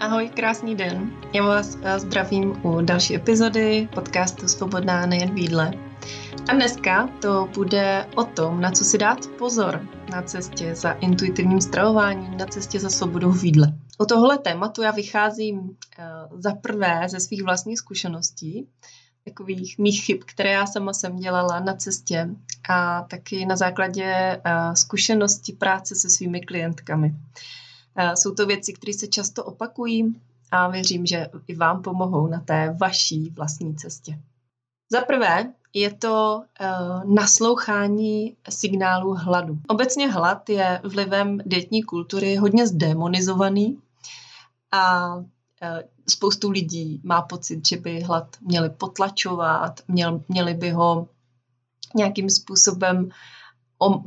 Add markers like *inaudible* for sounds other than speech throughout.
Ahoj, krásný den. Já vás zdravím u další epizody podcastu Svobodná nejen v jídle. A dneska to bude o tom, na co si dát pozor na cestě za intuitivním stravováním, na cestě za svobodou v jídle. O tohle tématu já vycházím uh, za prvé ze svých vlastních zkušeností, takových mých chyb, které já sama jsem dělala na cestě a taky na základě uh, zkušenosti práce se svými klientkami. Uh, jsou to věci, které se často opakují a věřím, že i vám pomohou na té vaší vlastní cestě. Za prvé je to uh, naslouchání signálu hladu. Obecně hlad je vlivem dětní kultury hodně zdemonizovaný a uh, spoustu lidí má pocit, že by hlad měli potlačovat, měl, měli by ho nějakým způsobem o,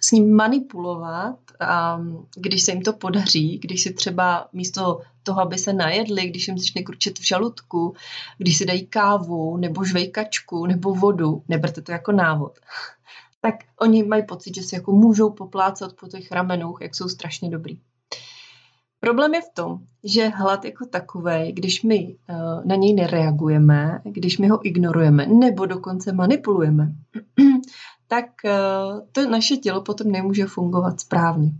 s ním manipulovat, a když se jim to podaří, když si třeba místo toho, aby se najedli, když jim začne kručet v žaludku, když si dají kávu, nebo žvejkačku, nebo vodu, neberte to jako návod, *laughs* tak oni mají pocit, že si jako můžou poplácat po těch ramenůch, jak jsou strašně dobrý. Problém je v tom, že hlad jako takový, když my uh, na něj nereagujeme, když my ho ignorujeme nebo dokonce manipulujeme, *clears throat* tak uh, to naše tělo potom nemůže fungovat správně.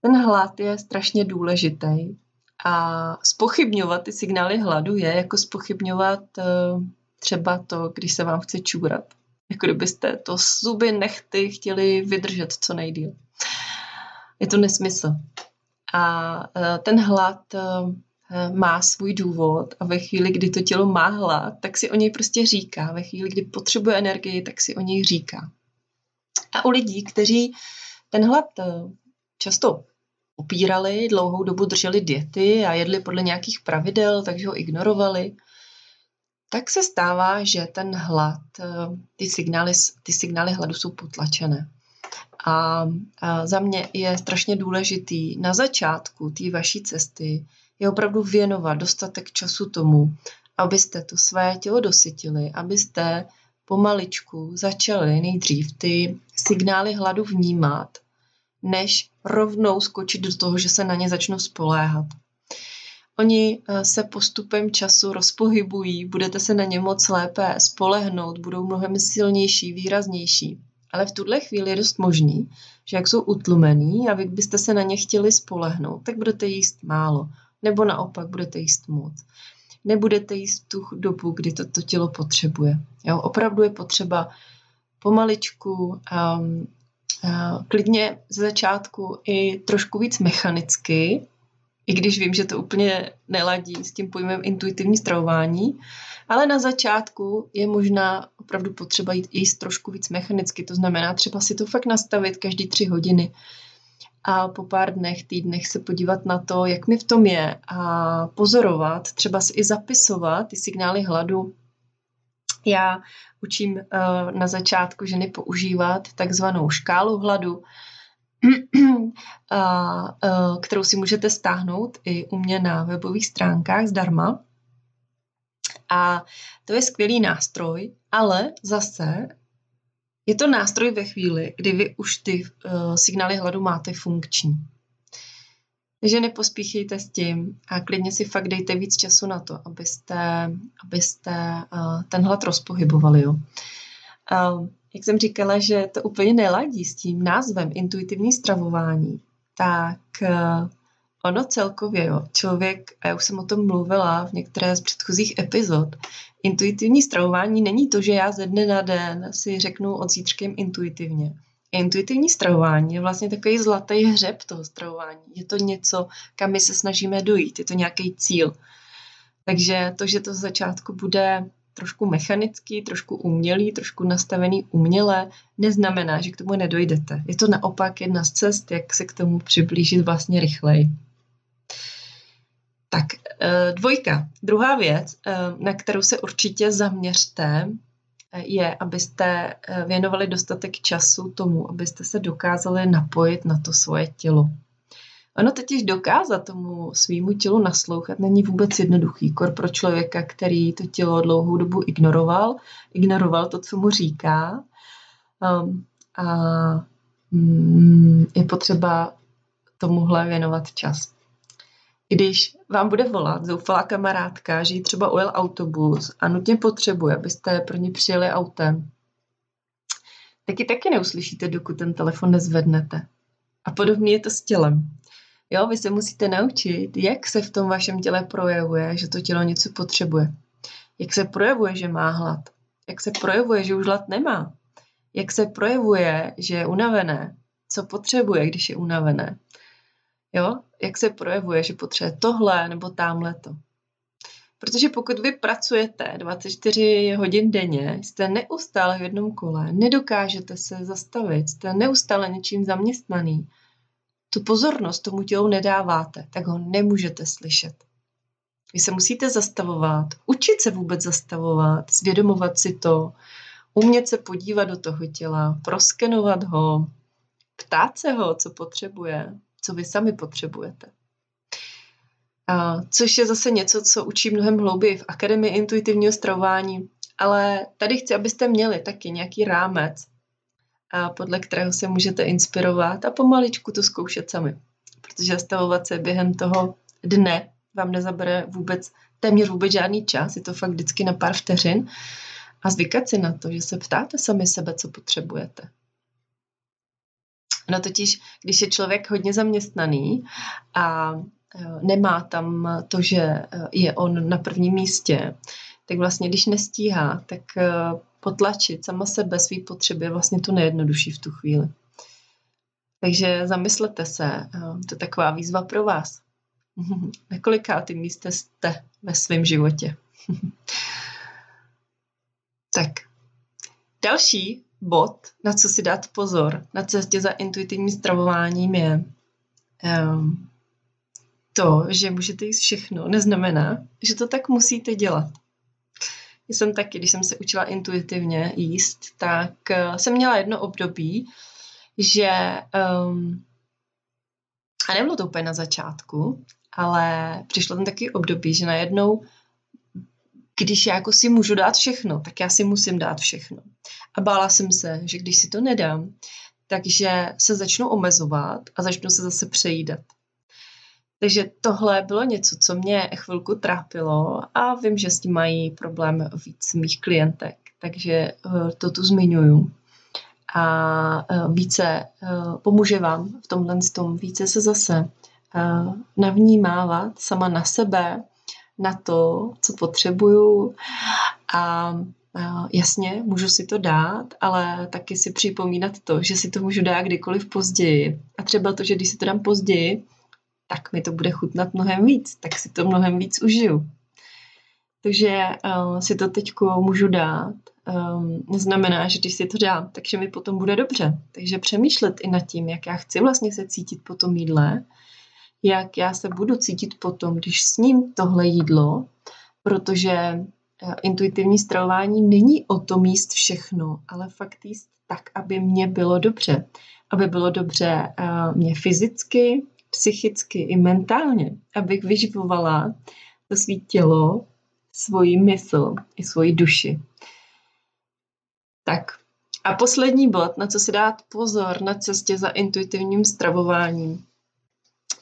Ten hlad je strašně důležitý a spochybňovat ty signály hladu je jako spochybňovat uh, třeba to, když se vám chce čůrat. Jako kdybyste to zuby nechty chtěli vydržet co nejdíl. Je to nesmysl. A e, ten hlad má svůj důvod a ve chvíli, kdy to tělo má hlad, tak si o něj prostě říká. Ve chvíli, kdy potřebuje energii, tak si o něj říká. A u lidí, kteří ten hlad e, často opírali, dlouhou dobu drželi diety a jedli podle nějakých pravidel, takže ho ignorovali, tak se stává, že ten hlad, ty signály, ty signály hladu jsou potlačené. A, a za mě je strašně důležitý na začátku té vaší cesty je opravdu věnovat dostatek času tomu, abyste to své tělo dosytili, abyste pomaličku začali nejdřív ty signály hladu vnímat, než rovnou skočit do toho, že se na ně začnou spoléhat. Oni eh, se postupem času rozpohybují, budete se na ně moc lépe spolehnout, budou mnohem silnější, výraznější. Ale v tuhle chvíli je dost možný, že jak jsou utlumený a vy byste se na ně chtěli spolehnout, tak budete jíst málo. Nebo naopak budete jíst moc. Nebudete jíst tu dobu, kdy to, to tělo potřebuje. Jo, opravdu je potřeba pomaličku, um, uh, klidně ze začátku i trošku víc mechanicky, i když vím, že to úplně neladí s tím pojmem intuitivní stravování, ale na začátku je možná opravdu potřeba jít jíst trošku víc mechanicky, to znamená třeba si to fakt nastavit každý tři hodiny a po pár dnech, týdnech se podívat na to, jak mi v tom je a pozorovat, třeba si i zapisovat ty signály hladu. Já učím uh, na začátku ženy používat takzvanou škálu hladu, *clears throat* a, kterou si můžete stáhnout i u mě na webových stránkách zdarma. A to je skvělý nástroj, ale zase je to nástroj ve chvíli, kdy vy už ty uh, signály hladu máte funkční. Takže nepospíchejte s tím a klidně si fakt dejte víc času na to, abyste, abyste uh, ten hlad rozpohybovali. Jo. Uh, jak jsem říkala, že to úplně neladí s tím názvem intuitivní stravování, tak uh, ono celkově, jo, člověk, a já už jsem o tom mluvila v některé z předchozích epizod, intuitivní stravování není to, že já ze dne na den si řeknu od zítřkem intuitivně. Intuitivní stravování je vlastně takový zlatý hřeb toho stravování. Je to něco, kam my se snažíme dojít, je to nějaký cíl. Takže to, že to z začátku bude trošku mechanický, trošku umělý, trošku nastavený uměle, neznamená, že k tomu nedojdete. Je to naopak jedna z cest, jak se k tomu přiblížit vlastně rychleji. Tak eh, dvojka. Druhá věc, eh, na kterou se určitě zaměřte, eh, je, abyste věnovali dostatek času tomu, abyste se dokázali napojit na to svoje tělo. Ono totiž dokázat tomu svýmu tělu naslouchat není vůbec jednoduchý. Kor pro člověka, který to tělo dlouhou dobu ignoroval, ignoroval to, co mu říká. Um, a mm, je potřeba tomuhle věnovat čas. Když vám bude volat zoufalá kamarádka, že jí třeba ujel autobus a nutně potřebuje, abyste pro ní přijeli autem, taky taky neuslyšíte, dokud ten telefon nezvednete. A podobně je to s tělem. Jo, vy se musíte naučit, jak se v tom vašem těle projevuje, že to tělo něco potřebuje. Jak se projevuje, že má hlad. Jak se projevuje, že už hlad nemá. Jak se projevuje, že je unavené. Co potřebuje, když je unavené. Jo, jak se projevuje, že potřebuje tohle nebo tamhle to. Protože pokud vy pracujete 24 hodin denně, jste neustále v jednom kole, nedokážete se zastavit, jste neustále něčím zaměstnaný, tu pozornost tomu tělu nedáváte, tak ho nemůžete slyšet. Vy se musíte zastavovat, učit se vůbec zastavovat, zvědomovat si to, umět se podívat do toho těla, proskenovat ho, ptát se ho, co potřebuje, co vy sami potřebujete. A, což je zase něco, co učí mnohem hlouběji v Akademii intuitivního stravování. Ale tady chci, abyste měli taky nějaký rámec, a podle kterého se můžete inspirovat a pomaličku to zkoušet sami. Protože zastavovat se během toho dne vám nezabere vůbec, téměř vůbec žádný čas, je to fakt vždycky na pár vteřin a zvykat si na to, že se ptáte sami sebe, co potřebujete. No totiž, když je člověk hodně zaměstnaný a e, nemá tam to, že e, je on na prvním místě, tak vlastně, když nestíhá, tak e, potlačit sama sebe, svý potřeby je vlastně to nejjednodušší v tu chvíli. Takže zamyslete se, to je taková výzva pro vás. *laughs* Na kolikátým místě jste ve svém životě? *laughs* tak, další bod, na co si dát pozor na cestě za intuitivním stravováním je um, to, že můžete jíst všechno, neznamená, že to tak musíte dělat. Já jsem taky, když jsem se učila intuitivně jíst, tak uh, jsem měla jedno období, že um, a nebylo to úplně na začátku, ale přišlo tam taky období, že najednou, když já jako si můžu dát všechno, tak já si musím dát všechno. A bála jsem se, že když si to nedám, takže se začnu omezovat a začnu se zase přejídat. Takže tohle bylo něco, co mě chvilku trápilo a vím, že s tím mají problém víc mých klientek, takže eh, to tu zmiňuju. A eh, více eh, pomůže vám v tomhle tom, více se zase navnímávat sama na sebe, na to, co potřebuju a jasně, můžu si to dát, ale taky si připomínat to, že si to můžu dát kdykoliv později. A třeba to, že když si to dám později, tak mi to bude chutnat mnohem víc, tak si to mnohem víc užiju. Takže uh, si to teď můžu dát. Um, že když si to dám, takže mi potom bude dobře. Takže přemýšlet i nad tím, jak já chci vlastně se cítit po tom jídle, jak já se budu cítit potom, když sním tohle jídlo, protože eh, intuitivní stravování není o tom jíst všechno, ale fakt jíst tak, aby mě bylo dobře. Aby bylo dobře eh, mě fyzicky, psychicky i mentálně, abych vyživovala to svý tělo, svoji mysl i svoji duši. Tak a poslední bod, na co si dát pozor na cestě za intuitivním stravováním,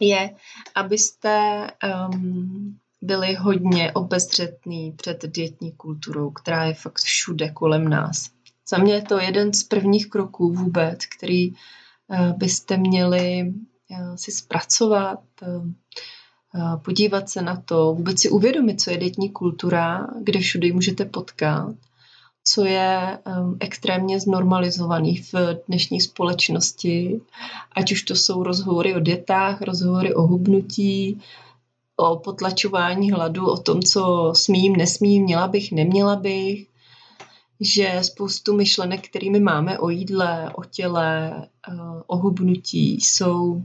je, abyste um, byli hodně obezřetní před dietní kulturou, která je fakt všude kolem nás. Za mě je to jeden z prvních kroků vůbec, který uh, byste měli uh, si zpracovat, uh, podívat se na to, vůbec si uvědomit, co je dietní kultura, kde všude ji můžete potkat co je um, extrémně znormalizovaný v dnešní společnosti, ať už to jsou rozhovory o dětách, rozhovory o hubnutí, o potlačování hladu, o tom, co smím, nesmím, měla bych, neměla bych, že spoustu myšlenek, kterými máme o jídle, o těle, uh, o hubnutí, jsou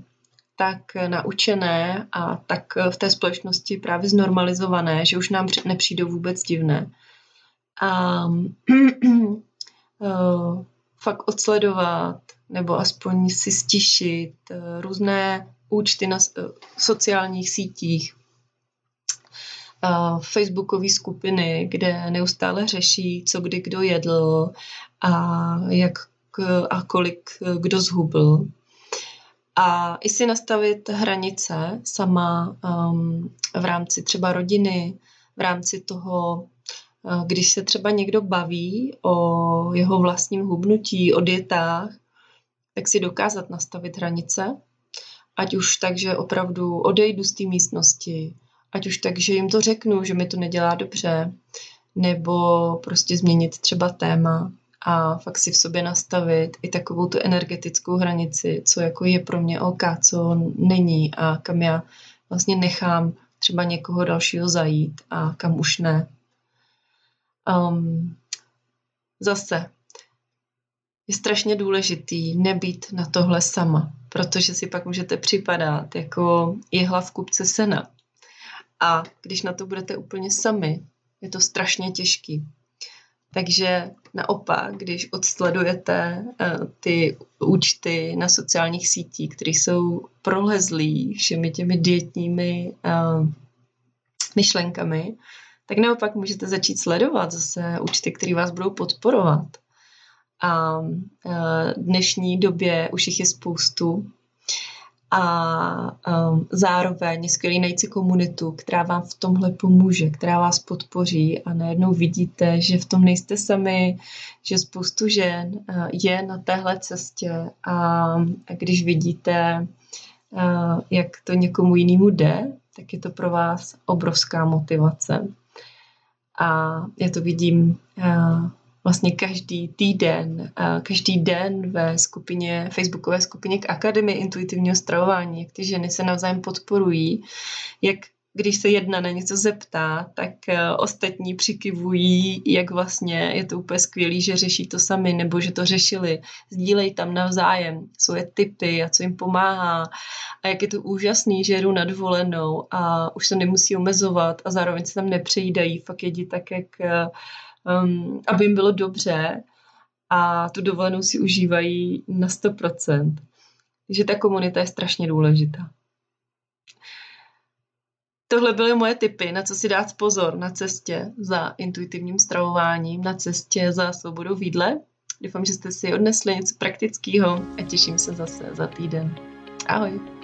tak naučené a tak v té společnosti právě znormalizované, že už nám nepřijdou vůbec divné a *clears throat* uh, fakt odsledovat nebo aspoň si stišit uh, různé účty na uh, sociálních sítích, facebookové skupiny, kde neustále řeší, co kdy kdo jedl a jak a kolik kdo zhubl. A i si nastavit hranice sama um, v rámci třeba rodiny, v rámci toho, když se třeba někdo baví o jeho vlastním hubnutí, o dietách, tak si dokázat nastavit hranice, ať už tak, že opravdu odejdu z té místnosti, ať už tak, že jim to řeknu, že mi to nedělá dobře, nebo prostě změnit třeba téma a fakt si v sobě nastavit i takovou tu energetickou hranici, co jako je pro mě OK, co není a kam já vlastně nechám třeba někoho dalšího zajít a kam už ne. Um, zase je strašně důležitý nebýt na tohle sama, protože si pak můžete připadat jako jehla v kupce sena. A když na to budete úplně sami, je to strašně těžký. Takže naopak, když odsledujete uh, ty účty na sociálních sítích, které jsou prolezlí všemi těmi dietními uh, myšlenkami, tak naopak můžete začít sledovat zase účty, které vás budou podporovat. A uh, dnešní době už jich je spoustu a um, zároveň skvělý najít si komunitu, která vám v tomhle pomůže, která vás podpoří a najednou vidíte, že v tom nejste sami, že spoustu žen uh, je na téhle cestě a, když vidíte, jak to někomu jinému jde, tak je to pro vás obrovská motivace. A já to vidím uh, vlastně každý týden, každý den ve skupině, facebookové skupině k Akademii intuitivního stravování, jak ty ženy se navzájem podporují, jak když se jedna na něco zeptá, tak e, ostatní přikivují, jak vlastně je to úplně skvělý, že řeší to sami, nebo že to řešili. Sdílej tam navzájem svoje typy a co jim pomáhá a jak je to úžasný, že jedou na dovolenou a už se nemusí omezovat a zároveň se tam nepřejídají, fakt jedí tak, jak um, aby jim bylo dobře a tu dovolenou si užívají na 100%. Takže ta komunita je strašně důležitá. Tohle byly moje tipy, na co si dát pozor na cestě za intuitivním stravováním, na cestě za svobodou výdle. Doufám, že jste si odnesli něco praktického a těším se zase za týden. Ahoj!